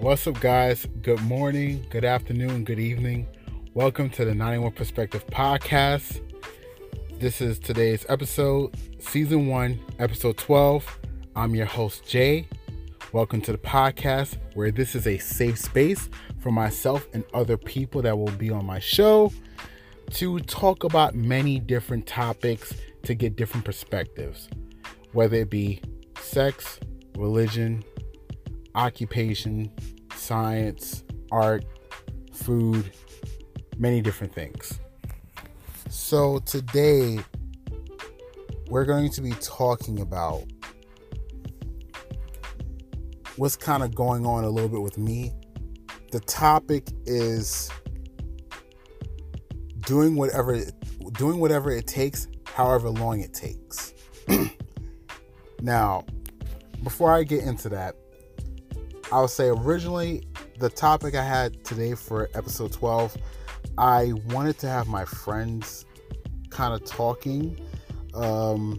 What's up, guys? Good morning, good afternoon, good evening. Welcome to the 91 Perspective Podcast. This is today's episode, season one, episode 12. I'm your host, Jay. Welcome to the podcast, where this is a safe space for myself and other people that will be on my show to talk about many different topics to get different perspectives, whether it be sex, religion, occupation, science, art, food, many different things. So, today we're going to be talking about what's kind of going on a little bit with me. The topic is doing whatever doing whatever it takes, however long it takes. now, before I get into that, I'll say originally the topic I had today for episode 12, I wanted to have my friends kind of talking. Um,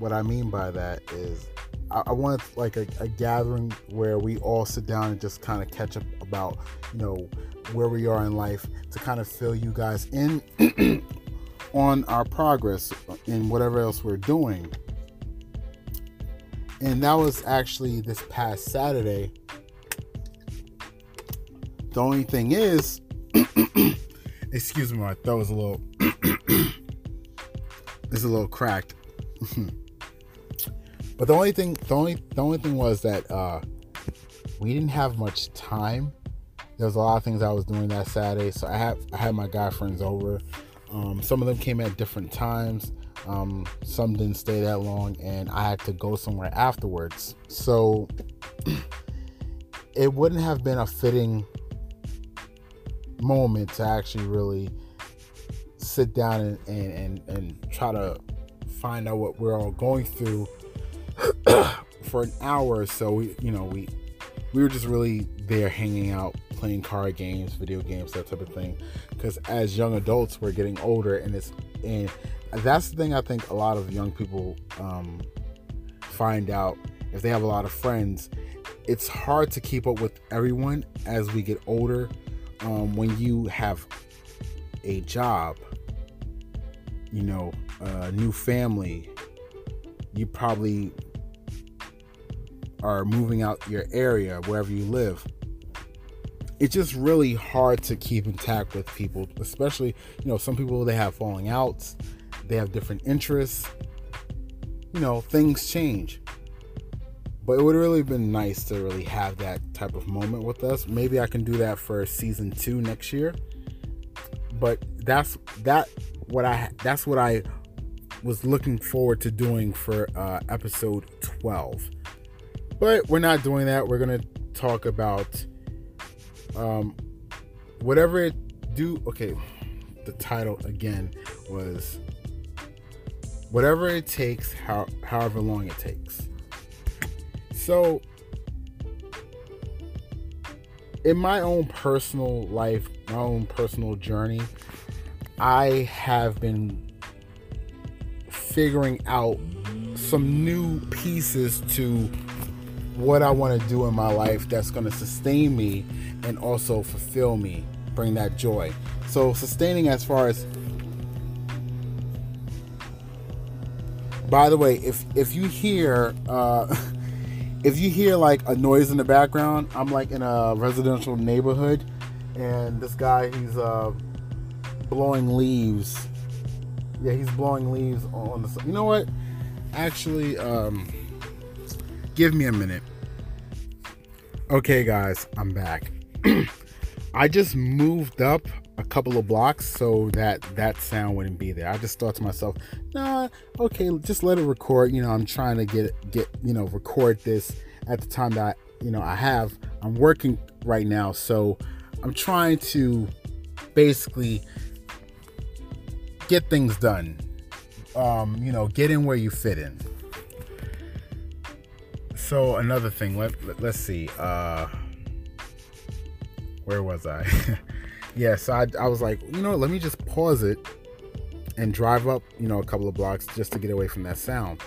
what I mean by that is I, I wanted like a, a gathering where we all sit down and just kind of catch up about, you know, where we are in life to kind of fill you guys in on our progress in whatever else we're doing and that was actually this past Saturday. The only thing is, excuse me, my throat is a little, it's a little cracked. but the only thing, the only, the only thing was that uh, we didn't have much time. There was a lot of things I was doing that Saturday, so I had I had my guy friends over. Um, some of them came at different times. Um, some didn't stay that long, and I had to go somewhere afterwards. So it wouldn't have been a fitting moment to actually really sit down and, and, and, and try to find out what we're all going through for an hour or so. We, you know, we we were just really there hanging out, playing card games, video games, that type of thing. Because as young adults, we're getting older, and it's and that's the thing I think a lot of young people um, find out if they have a lot of friends. It's hard to keep up with everyone as we get older. Um, when you have a job, you know, a new family, you probably are moving out your area wherever you live. It's just really hard to keep intact with people, especially, you know, some people they have falling outs they have different interests. You know, things change. But it would really been nice to really have that type of moment with us. Maybe I can do that for season two next year. But that's that what I that's what I was looking forward to doing for uh, episode 12. But we're not doing that. We're gonna talk about um, whatever it do. Okay, the title again was whatever it takes, how, however long it takes. So, in my own personal life, my own personal journey, I have been figuring out some new pieces to what I want to do in my life that's going to sustain me and also fulfill me, bring that joy. So, sustaining as far as By the way, if if you hear uh, if you hear like a noise in the background, I'm like in a residential neighborhood, and this guy he's uh, blowing leaves. Yeah, he's blowing leaves on the. You know what? Actually, um, give me a minute. Okay, guys, I'm back. I just moved up a couple of blocks so that that sound wouldn't be there. I just thought to myself, nah, okay, just let it record. You know, I'm trying to get get you know record this at the time that you know I have. I'm working right now, so I'm trying to basically get things done. Um, you know, get in where you fit in. So another thing, let, let us see. Uh, where was I? yeah, so I, I was like, you know, let me just pause it and drive up, you know, a couple of blocks just to get away from that sound.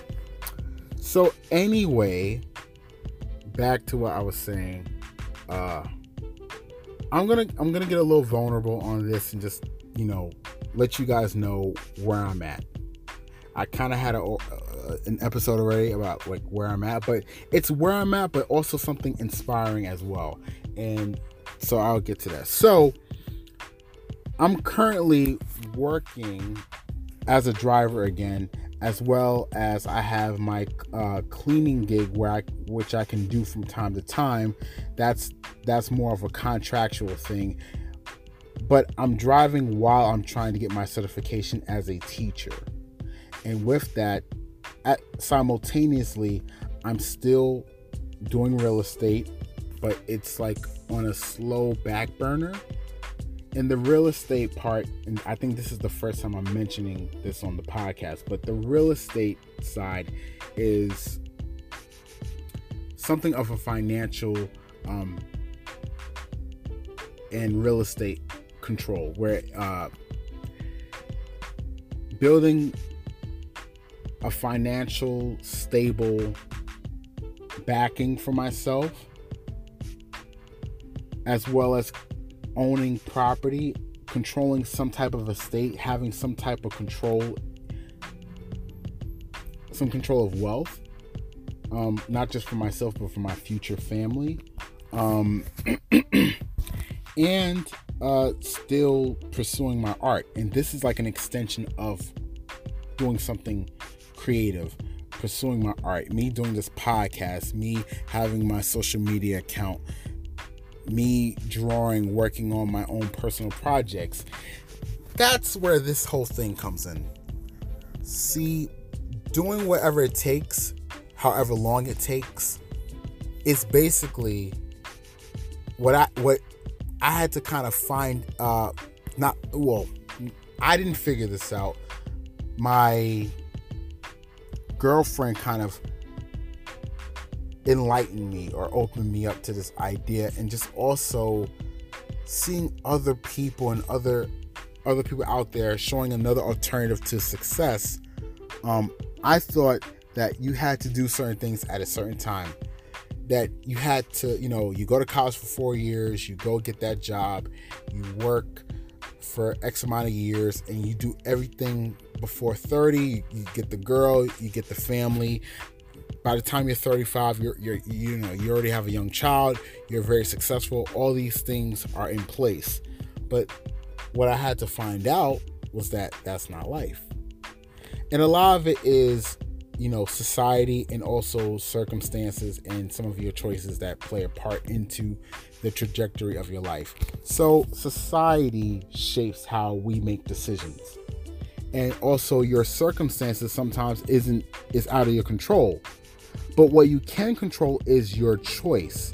So, anyway, back to what I was saying. uh, I'm gonna I'm gonna get a little vulnerable on this and just you know let you guys know where I'm at. I kind of had a, uh, an episode already about like where I'm at, but it's where I'm at, but also something inspiring as well. And so I'll get to that. So I'm currently working as a driver again, as well as I have my uh, cleaning gig where I, which I can do from time to time. That's that's more of a contractual thing. But I'm driving while I'm trying to get my certification as a teacher and with that at, simultaneously i'm still doing real estate but it's like on a slow back burner in the real estate part and i think this is the first time i'm mentioning this on the podcast but the real estate side is something of a financial um, and real estate control where uh, building a financial stable backing for myself as well as owning property controlling some type of estate having some type of control some control of wealth um, not just for myself but for my future family. Um, and uh, still pursuing my art. And this is like an extension of doing something creative, pursuing my art, me doing this podcast, me having my social media account, me drawing, working on my own personal projects. That's where this whole thing comes in. See, doing whatever it takes, however long it takes, is basically what I what I had to kind of find uh not well, I didn't figure this out. My girlfriend kind of enlightened me or opened me up to this idea and just also seeing other people and other other people out there showing another alternative to success um, i thought that you had to do certain things at a certain time. That you had to you know you go to college for four years you go get that job you work for x amount of years and you do everything before 30 you get the girl you get the family by the time you're 35 you're, you're you know you already have a young child you're very successful all these things are in place. But what i had to find out was that that's not life. And a lot of it is you know society and also circumstances and some of your choices that play a part into the trajectory of your life. So society shapes how we make decisions. And also your circumstances sometimes isn't is out of your control but what you can control is your choice.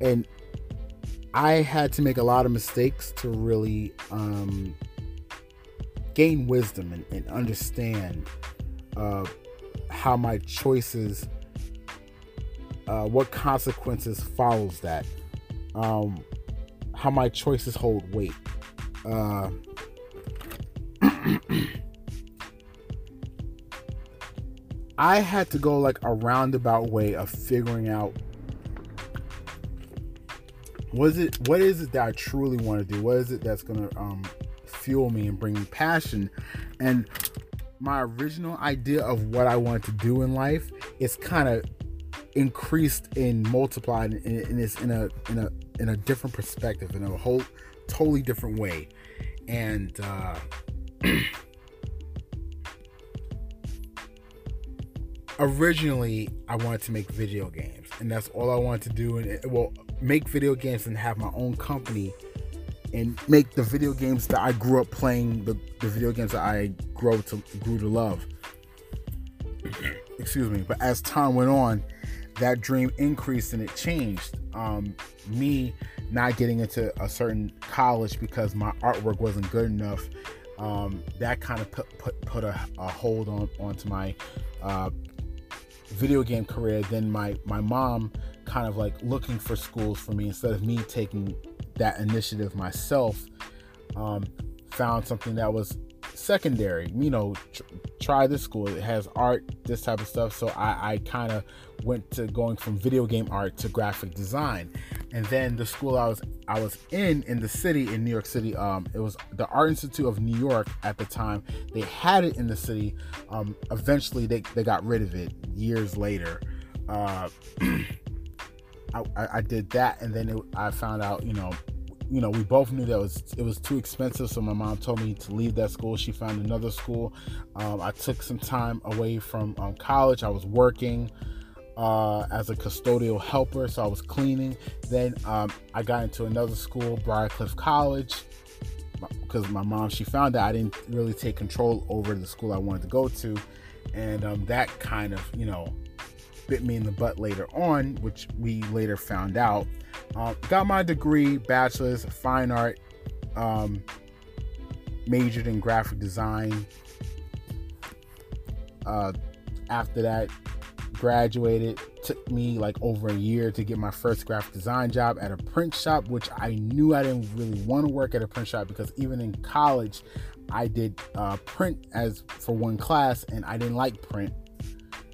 And i had to make a lot of mistakes to really um, gain wisdom and, and understand uh, how my choices uh, what consequences follows that. Um, how my choices hold weight. Uh, I had to go like a roundabout way of figuring out what is it what is it that I truly want to do? What is it that's gonna um, fuel me and bring me passion? And my original idea of what I wanted to do in life is kind of increased and multiplied in, in, this in a in a in a different perspective in a whole totally different way and uh originally I wanted to make video games, and that's all I wanted to do. And well, make video games and have my own company, and make the video games that I grew up playing, the, the video games that I grew to grew to love. Excuse me. But as time went on, that dream increased and it changed. Um, me not getting into a certain college because my artwork wasn't good enough. Um, that kind of put put, put a, a hold on onto my uh, video game career, then my my mom kind of like looking for schools for me instead of me taking that initiative myself. Um, found something that was secondary. You know, tr- try this school. It has art, this type of stuff. So I, I kind of went to going from video game art to graphic design. And then the school I was I was in in the city in New York City, um, it was the Art Institute of New York at the time. They had it in the city. Um, eventually, they, they got rid of it years later. Uh, I, I, did that, and then it, I found out, you know, you know, we both knew that it was it was too expensive. So my mom told me to leave that school. She found another school. Um, I took some time away from um, college. I was working uh, as a custodial helper, so I was cleaning. Then um, I got into another school, Briarcliff College, because my mom she found that I didn't really take control over the school I wanted to go to, and um, that kind of you know bit me in the butt later on, which we later found out. Um, got my degree, bachelor's, fine art, um, majored in graphic design. Uh, after that, graduated. Took me like over a year to get my first graphic design job at a print shop, which I knew I didn't really want to work at a print shop because even in college, I did uh, print as for one class, and I didn't like print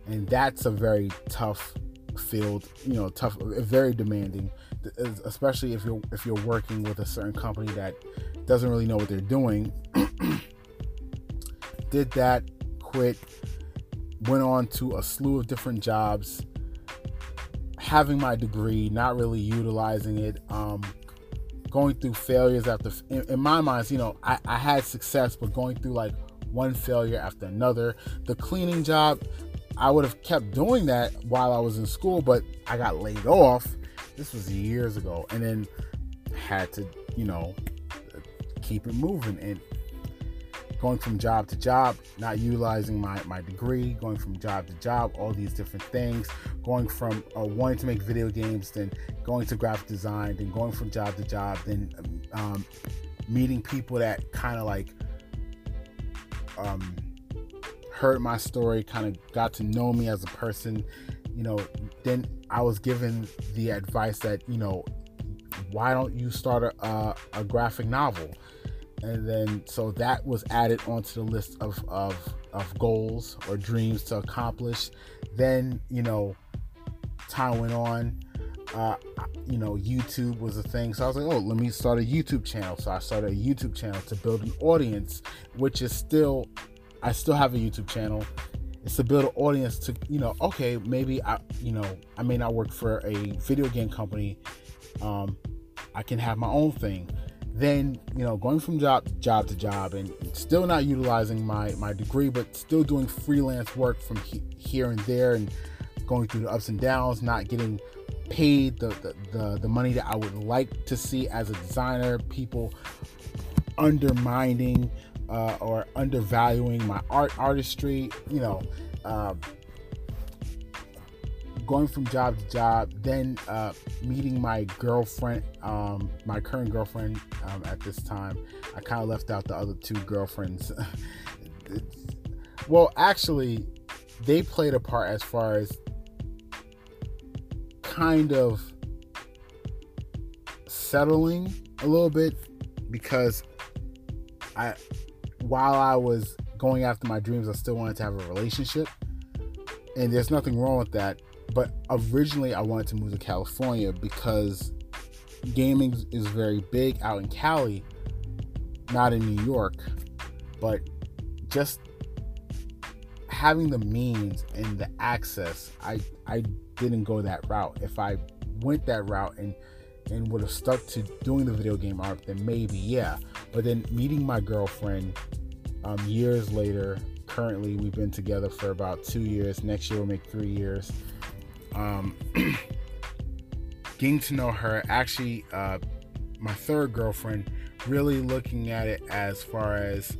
and that's a very tough field you know tough very demanding especially if you're if you're working with a certain company that doesn't really know what they're doing did that quit went on to a slew of different jobs having my degree not really utilizing it um, going through failures after in, in my mind you know I, I had success but going through like one failure after another the cleaning job I would have kept doing that while I was in school, but I got laid off. This was years ago, and then had to, you know, keep it moving and going from job to job, not utilizing my, my degree, going from job to job, all these different things, going from uh, wanting to make video games, then going to graphic design, then going from job to job, then um, meeting people that kind of like um, heard my story, kind of got to know me as a person, you know, then I was given the advice that, you know, why don't you start a, a, a graphic novel? And then, so that was added onto the list of, of, of goals or dreams to accomplish. Then, you know, time went on. Uh, you know, YouTube was a thing. So I was like, oh, let me start a YouTube channel. So I started a YouTube channel to build an audience, which is still I still have a YouTube channel. It's to build an audience to, you know, okay, maybe I, you know, I may not work for a video game company. Um, I can have my own thing. Then, you know, going from job job to job and still not utilizing my my degree, but still doing freelance work from he, here and there and going through the ups and downs, not getting paid the, the, the, the money that I would like to see as a designer, people undermining uh, or undervaluing my art artistry, you know, uh, going from job to job, then uh, meeting my girlfriend, um, my current girlfriend um, at this time. I kind of left out the other two girlfriends. well, actually, they played a part as far as kind of settling a little bit because I while I was going after my dreams, I still wanted to have a relationship. And there's nothing wrong with that. But originally, I wanted to move to California because gaming is very big out in Cali, not in New York. But just having the means and the access, I, I didn't go that route. If I went that route and and would have stuck to doing the video game art, then maybe, yeah. But then meeting my girlfriend um, years later, currently we've been together for about two years. Next year we'll make three years. Um, getting to know her, actually, uh, my third girlfriend, really looking at it as far as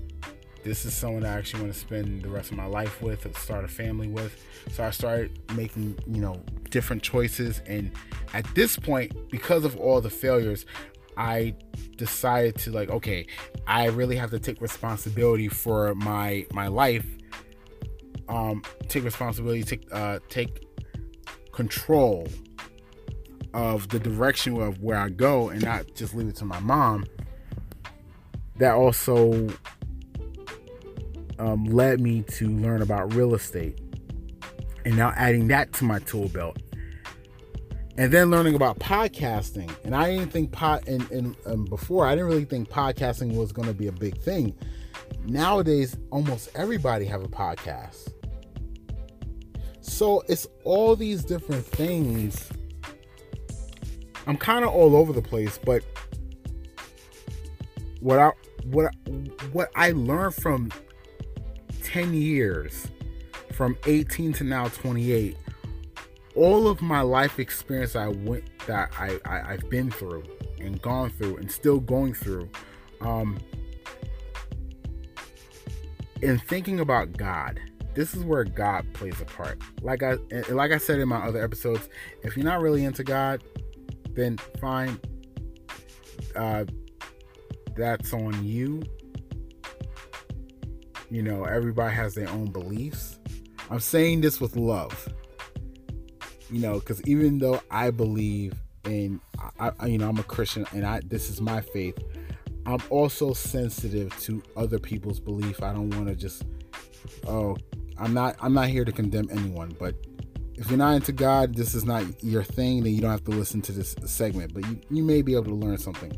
this is someone I actually want to spend the rest of my life with, start a family with. So I started making, you know, different choices. And at this point, because of all the failures, I decided to like, okay, I really have to take responsibility for my my life. Um, take responsibility, take uh, take control of the direction of where I go, and not just leave it to my mom. That also um, led me to learn about real estate. And now adding that to my tool belt. And then learning about podcasting. And I didn't think pod and, and um, before I didn't really think podcasting was going to be a big thing. Nowadays, almost everybody have a podcast. So it's all these different things. I'm kind of all over the place, but what I what I, what I learned from 10 years from 18 to now 28 all of my life experience I went that I, I have been through and gone through and still going through um in thinking about God this is where God plays a part like I like I said in my other episodes if you're not really into God then fine uh that's on you. You know, everybody has their own beliefs. I'm saying this with love. You know, because even though I believe in, I, you know, I'm a Christian and I this is my faith. I'm also sensitive to other people's belief. I don't want to just, oh, I'm not, I'm not here to condemn anyone. But if you're not into God, this is not your thing. Then you don't have to listen to this segment. But you, you may be able to learn something.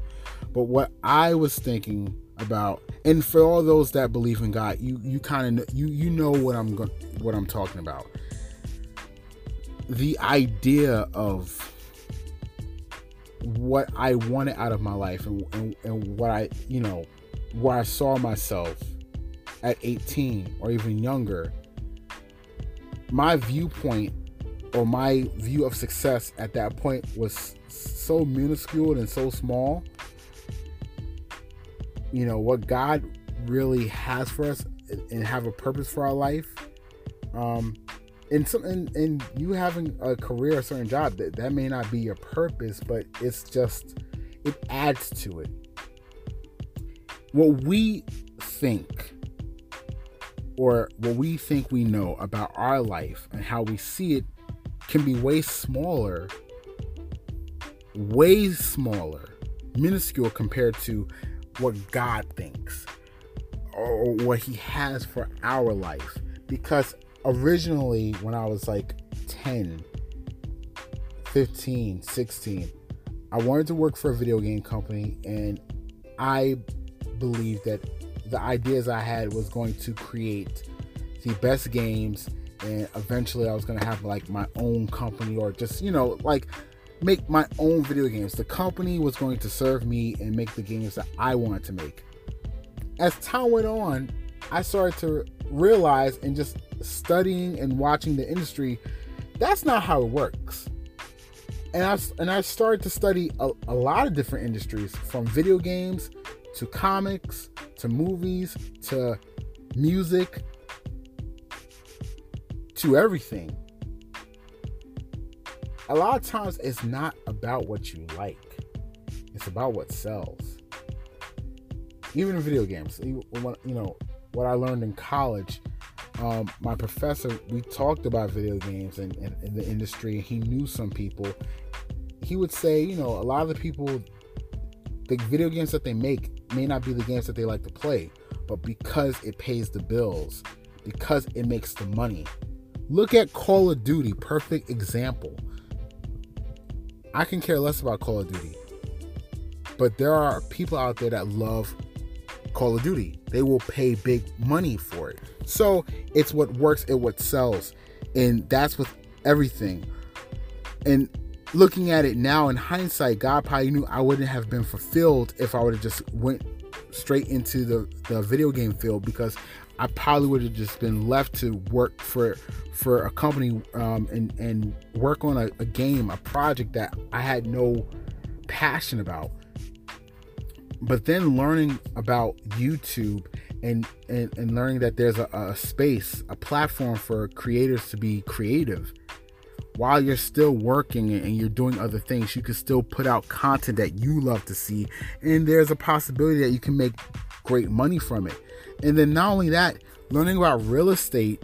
But what I was thinking about, and for all those that believe in God, you you kind of you you know what I'm what I'm talking about. The idea of what I wanted out of my life and, and, and what I you know where I saw myself at 18 or even younger. My viewpoint or my view of success at that point was so minuscule and so small you know what God really has for us and have a purpose for our life. Um, and some and, and you having a career, a certain job that that may not be your purpose, but it's just it adds to it. What we think or what we think we know about our life and how we see it can be way smaller, way smaller, minuscule compared to what God thinks or what He has for our life. Because originally, when I was like 10, 15, 16, I wanted to work for a video game company, and I believed that the ideas I had was going to create the best games, and eventually I was going to have like my own company or just, you know, like make my own video games. The company was going to serve me and make the games that I wanted to make. As time went on, I started to realize and just studying and watching the industry, that's not how it works. And I and I started to study a, a lot of different industries, from video games to comics to movies to music to everything. A lot of times it's not about what you like. It's about what sells. Even in video games you know what i learned in college um, my professor we talked about video games and, and, and the industry he knew some people. He would say you know a lot of the people the video games that they make may not be the games that they like to play but because it pays the bills because it makes the money look at call of duty perfect example I can care less about Call of Duty. But there are people out there that love Call of Duty. They will pay big money for it. So it's what works, it what sells. And that's with everything. And looking at it now in hindsight, God probably knew I wouldn't have been fulfilled if I would have just went straight into the, the video game field because I probably would have just been left to work for for a company um, and and work on a, a game, a project that I had no passion about. But then learning about YouTube and and, and learning that there's a, a space, a platform for creators to be creative while you're still working and you're doing other things, you can still put out content that you love to see. And there's a possibility that you can make great money from it. And then not only that, learning about real estate,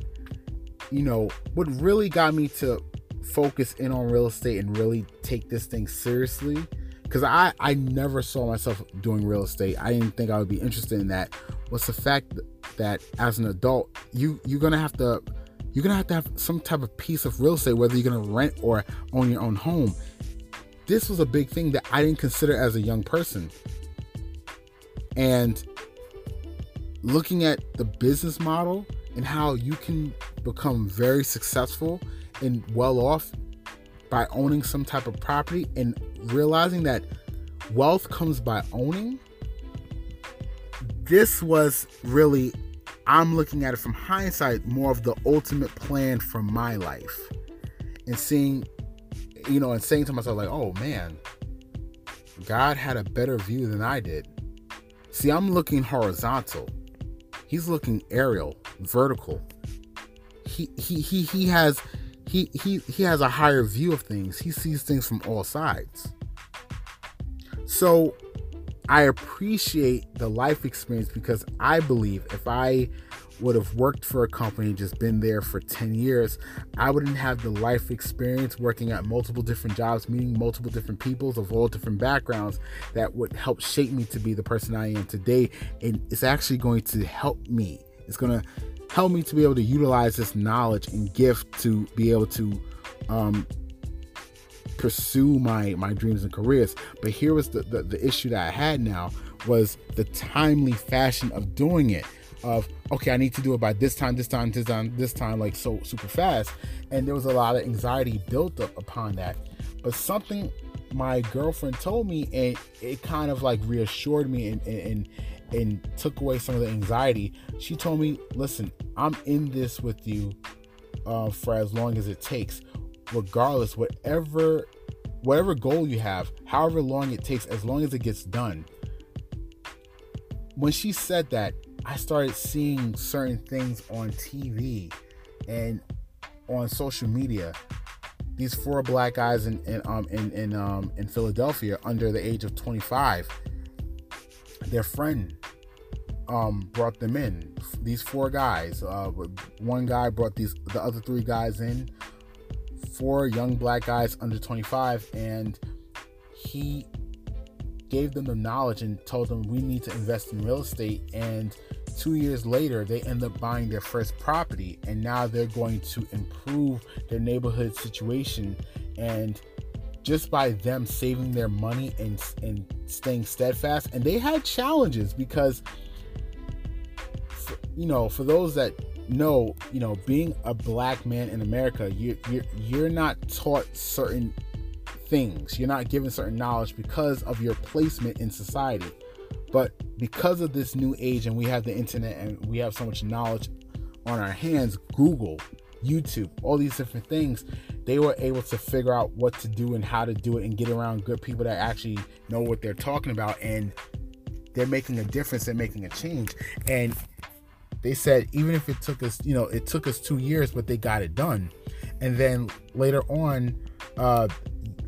you know, what really got me to focus in on real estate and really take this thing seriously because I, I never saw myself doing real estate. I didn't think I would be interested in that was the fact that as an adult, you you're gonna have to you're gonna have to have some type of piece of real estate, whether you're gonna rent or own your own home. This was a big thing that I didn't consider as a young person. And looking at the business model and how you can become very successful and well off by owning some type of property and realizing that wealth comes by owning. This was really, I'm looking at it from hindsight, more of the ultimate plan for my life. And seeing, you know, and saying to myself, like, oh man, God had a better view than I did. See, I'm looking horizontal. He's looking aerial, vertical. He he he he has he he he has a higher view of things. He sees things from all sides. So I appreciate the life experience because I believe if I would have worked for a company just been there for 10 years i wouldn't have the life experience working at multiple different jobs meeting multiple different peoples of all different backgrounds that would help shape me to be the person i am today. And it's actually going to help me. It's going to help me to be able to utilize this knowledge and gift to be able to um, pursue my my dreams and careers. But here was the, the the issue that i had now was the timely fashion of doing it of okay i need to do it by this time this time this time this time like so super fast. And there was a lot of anxiety built up upon that. But something my girlfriend told me and it kind of like reassured me and and and took away some of the anxiety. She told me listen i'm in this with you uh, for as long as it takes regardless whatever whatever goal you have however long it takes as long as it gets done when she said that I started seeing certain things on TV and on social media. These four black guys in in um in in um in Philadelphia under the age of 25. Their friend um brought them in. These four guys. Uh, one guy brought these the other three guys in. Four young black guys under 25, and he gave them the knowledge and told them we need to invest in real estate and two years later, they end up buying their first property, and now they're going to improve their neighborhood situation. And just by them saving their money and and staying steadfast, and they had challenges because, for, you know, for those that know, you know, being a black man in America, you you're, you're not taught certain things. You're not given certain knowledge because of your placement in society. But because of this new age and we have the internet and we have so much knowledge on our hands, Google, YouTube, all these different things, they were able to figure out what to do and how to do it and get around good people that actually know what they're talking about and they're making a difference, they're making a change. And they said even if it took us, you know, it took us two years, but they got it done. And then later on, uh,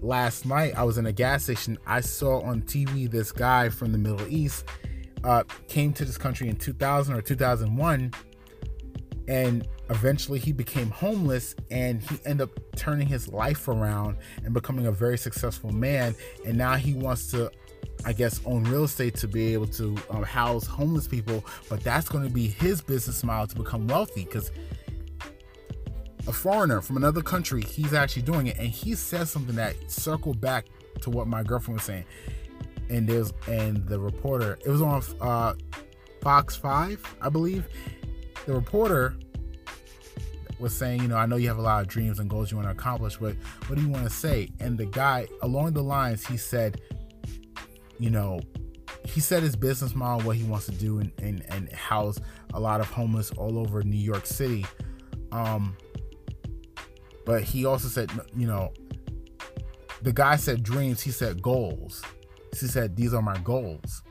last night I was in a gas station. I saw on TV this guy from the Middle East uh, came to this country in 2000 or 2001, and eventually he became homeless and he ended up turning his life around and becoming a very successful man. And now he wants to I guess, own real estate to be able to um, house homeless people, but that's going to be his business model to become wealthy because a foreigner from another country, he's actually doing it, and he says something that circled back to what my girlfriend was saying. And there's and the reporter, it was on uh, Fox Five, I believe. The reporter was saying, you know, I know you have a lot of dreams and goals you want to accomplish, but what do you want to say? And the guy, along the lines, he said, you know, he said his business model, what he wants to do, and, and, and house a lot of homeless all over New York City. Um, but he also said, you know, the guy said dreams, he said goals. He said, these are my goals.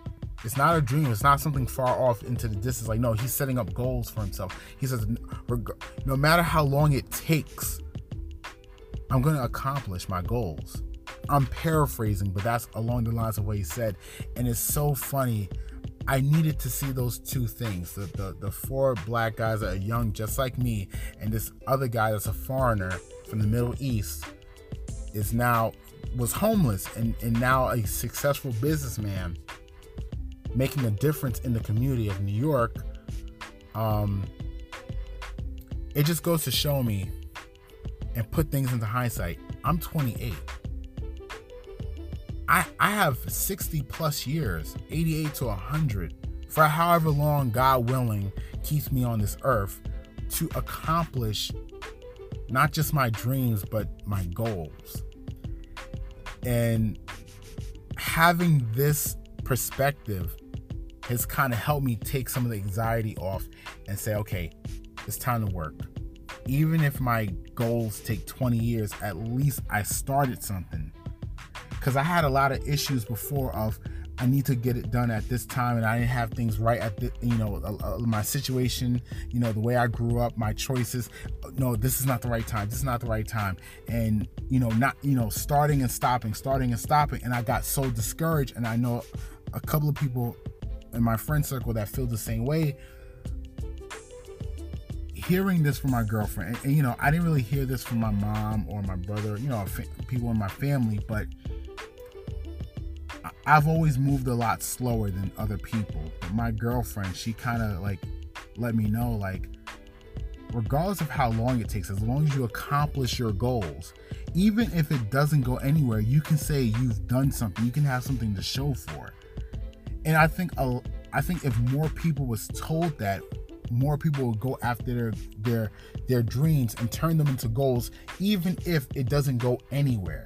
It's not a dream. It's not something far off into the distance. Like, no, he's setting up goals for himself. He says, no matter how long it takes, I'm going to accomplish my goals. I'm paraphrasing, but that's along the lines of what he said. And it's so funny I needed to see those two things the, the, the four black guys that are young, just like me, and this other guy that's a foreigner from the Middle East is now was homeless and, and now a successful businessman making a difference in the community of New York, um, it just goes to show me and put things into hindsight. I'm 28. I, I have 60 plus years, 88 to 100, for however long God willing keeps me on this earth to accomplish not just my dreams, but my goals. And having this perspective has kind of helped me take some of the anxiety off and say, okay, it's time to work. Even if my goals take 20 years, at least I started something. Because I had a lot of issues before of I need to get it done at this time, and I didn't have things right at the, you know, uh, uh, my situation, you know, the way I grew up, my choices. No, this is not the right time. This is not the right time, and you know, not you know, starting and stopping, starting and stopping, and I got so discouraged. And I know a couple of people in my friend circle that feel the same way. Hearing this from my girlfriend, and, and you know, I didn't really hear this from my mom or my brother, you know, people in my family, but I've always moved a lot slower than other people. My girlfriend, she kind of like let me know, like, regardless of how long it takes, as long as you accomplish your goals, even if it doesn't go anywhere, you can say you've done something. You can have something to show for. And I think I think if more people was told that, more people would go after their their their dreams and turn them into goals, even if it doesn't go anywhere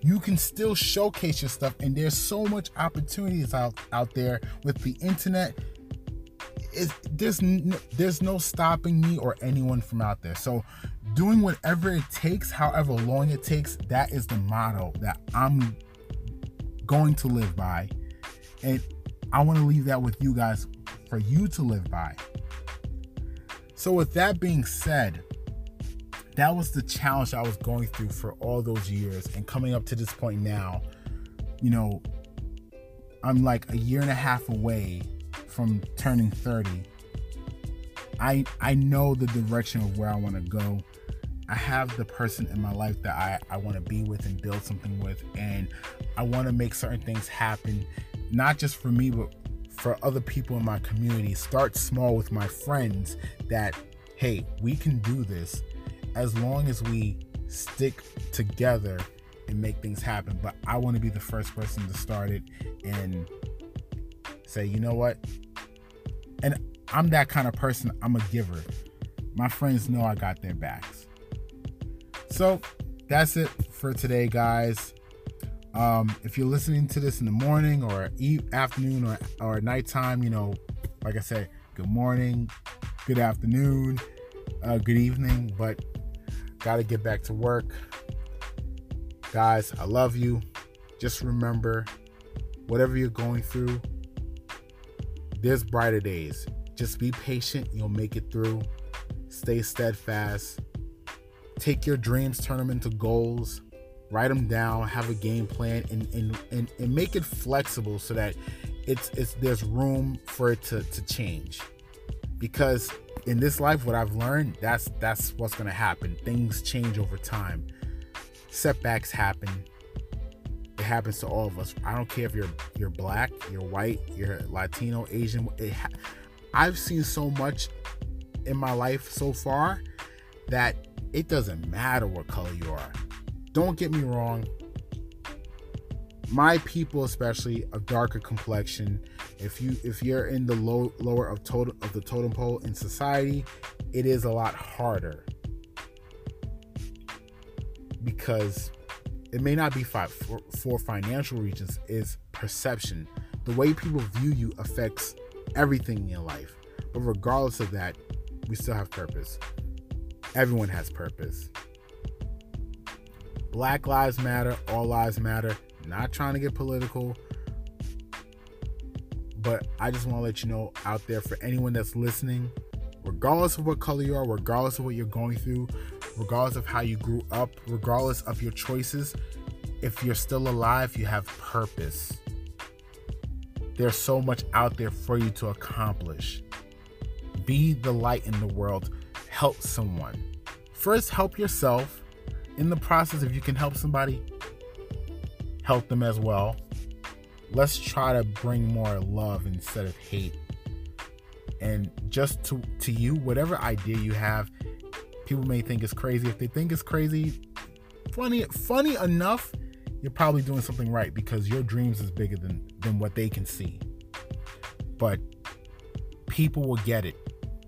you can still showcase your stuff and there's so much opportunities out out there with the internet. It's, there's there's no stopping me or anyone from out there. So doing whatever it takes however long it takes that is the motto that i'm going to live by. And i want to leave that with you guys for you to live by. So with that being said that was the challenge I was going through for all those years and coming up to this point now, you know, I'm like a year and a half away from turning 30. I I know the direction of where I want to go. I have the person in my life that I, I want to be with and build something with. And I want to make certain things happen, not just for me, but for other people in my community. Start small with my friends that, hey, we can do this as long as we stick together and make things happen. But I want to be the first person to start it and say, you know what? And I'm that kind of person. I'm a giver. My friends know I got their backs. So that's it for today, guys. Um, if you're listening to this in the morning or e- afternoon or, or nighttime, you know, like I said, good morning, good afternoon, uh, good evening. But Got to get back to work. Guys, I love you. Just remember whatever you're going through, there's brighter days. Just be patient. You'll make it through. Stay steadfast. Take your dreams, turn them into goals. Write them down, have a game plan, and, and, and, and make it flexible so that it's, it's there's room for it to, to change. Because in this life, what I've learned, that's that's what's gonna happen. Things change over time. Setbacks happen. It happens to all of us. I don't care if you're you're black, you're white, you're Latino, Asian. Ha- I've seen so much in my life so far that it doesn't matter what color you are. Don't get me wrong my people especially of darker complexion if you if you're in the low lower of of the totem pole in society it is a lot harder. Because it may not be for, for financial reasons is perception. The way people view you affects everything in your life. But regardless of that we still have purpose. Everyone has purpose. Black lives matter all lives matter. Not trying to get political, but I just want to let you know out there for anyone that's listening, regardless of what color you are, regardless of what you're going through, regardless of how you grew up, regardless of your choices, if you're still alive, you have purpose. There's so much out there for you to accomplish. Be the light in the world. Help someone. First, help yourself. In the process, if you can help somebody, help them as well. Let's try to bring more love instead of hate. And just to to you, whatever idea you have, people may think is crazy. If they think it's crazy, funny funny enough, you're probably doing something right because your dreams is bigger than than what they can see. But people will get it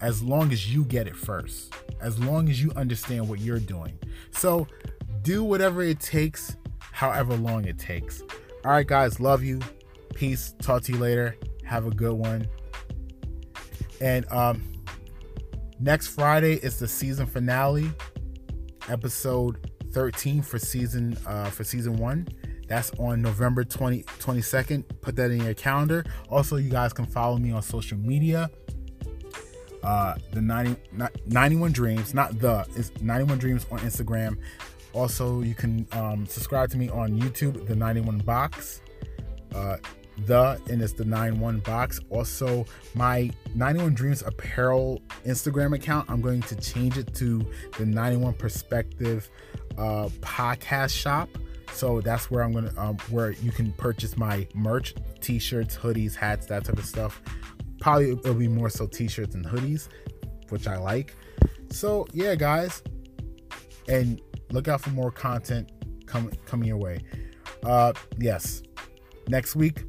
as long as you get it first. As long as you understand what you're doing. So do whatever it takes, however long it takes. All right, guys, love you. Peace. Talk to you later. Have a good one. And um next Friday is the season finale, episode 13 for season uh for season 1. That's on November 20 22nd. Put that in your calendar. Also, you guys can follow me on social media. Uh the 90 91 dreams, not the it's 91 dreams on Instagram. Also, you can um, subscribe to me on YouTube, the 91 Box. Uh, the and it's the 91 box. Also, my 91 Dreams apparel Instagram account, I'm going to change it to the 91 Perspective uh, podcast shop. So that's where I'm gonna um, where you can purchase my merch, t-shirts, hoodies, hats, that type of stuff. Probably it'll be more so t-shirts and hoodies, which I like. So yeah, guys, and look out for more content coming coming your way. Uh, yes, next week,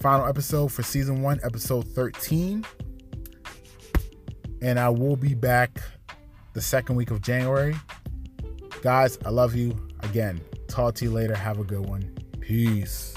final episode for season one, episode 13. And I will be back the second week of January. Guys, I love you. Again, talk to you later. Have a good one. Peace.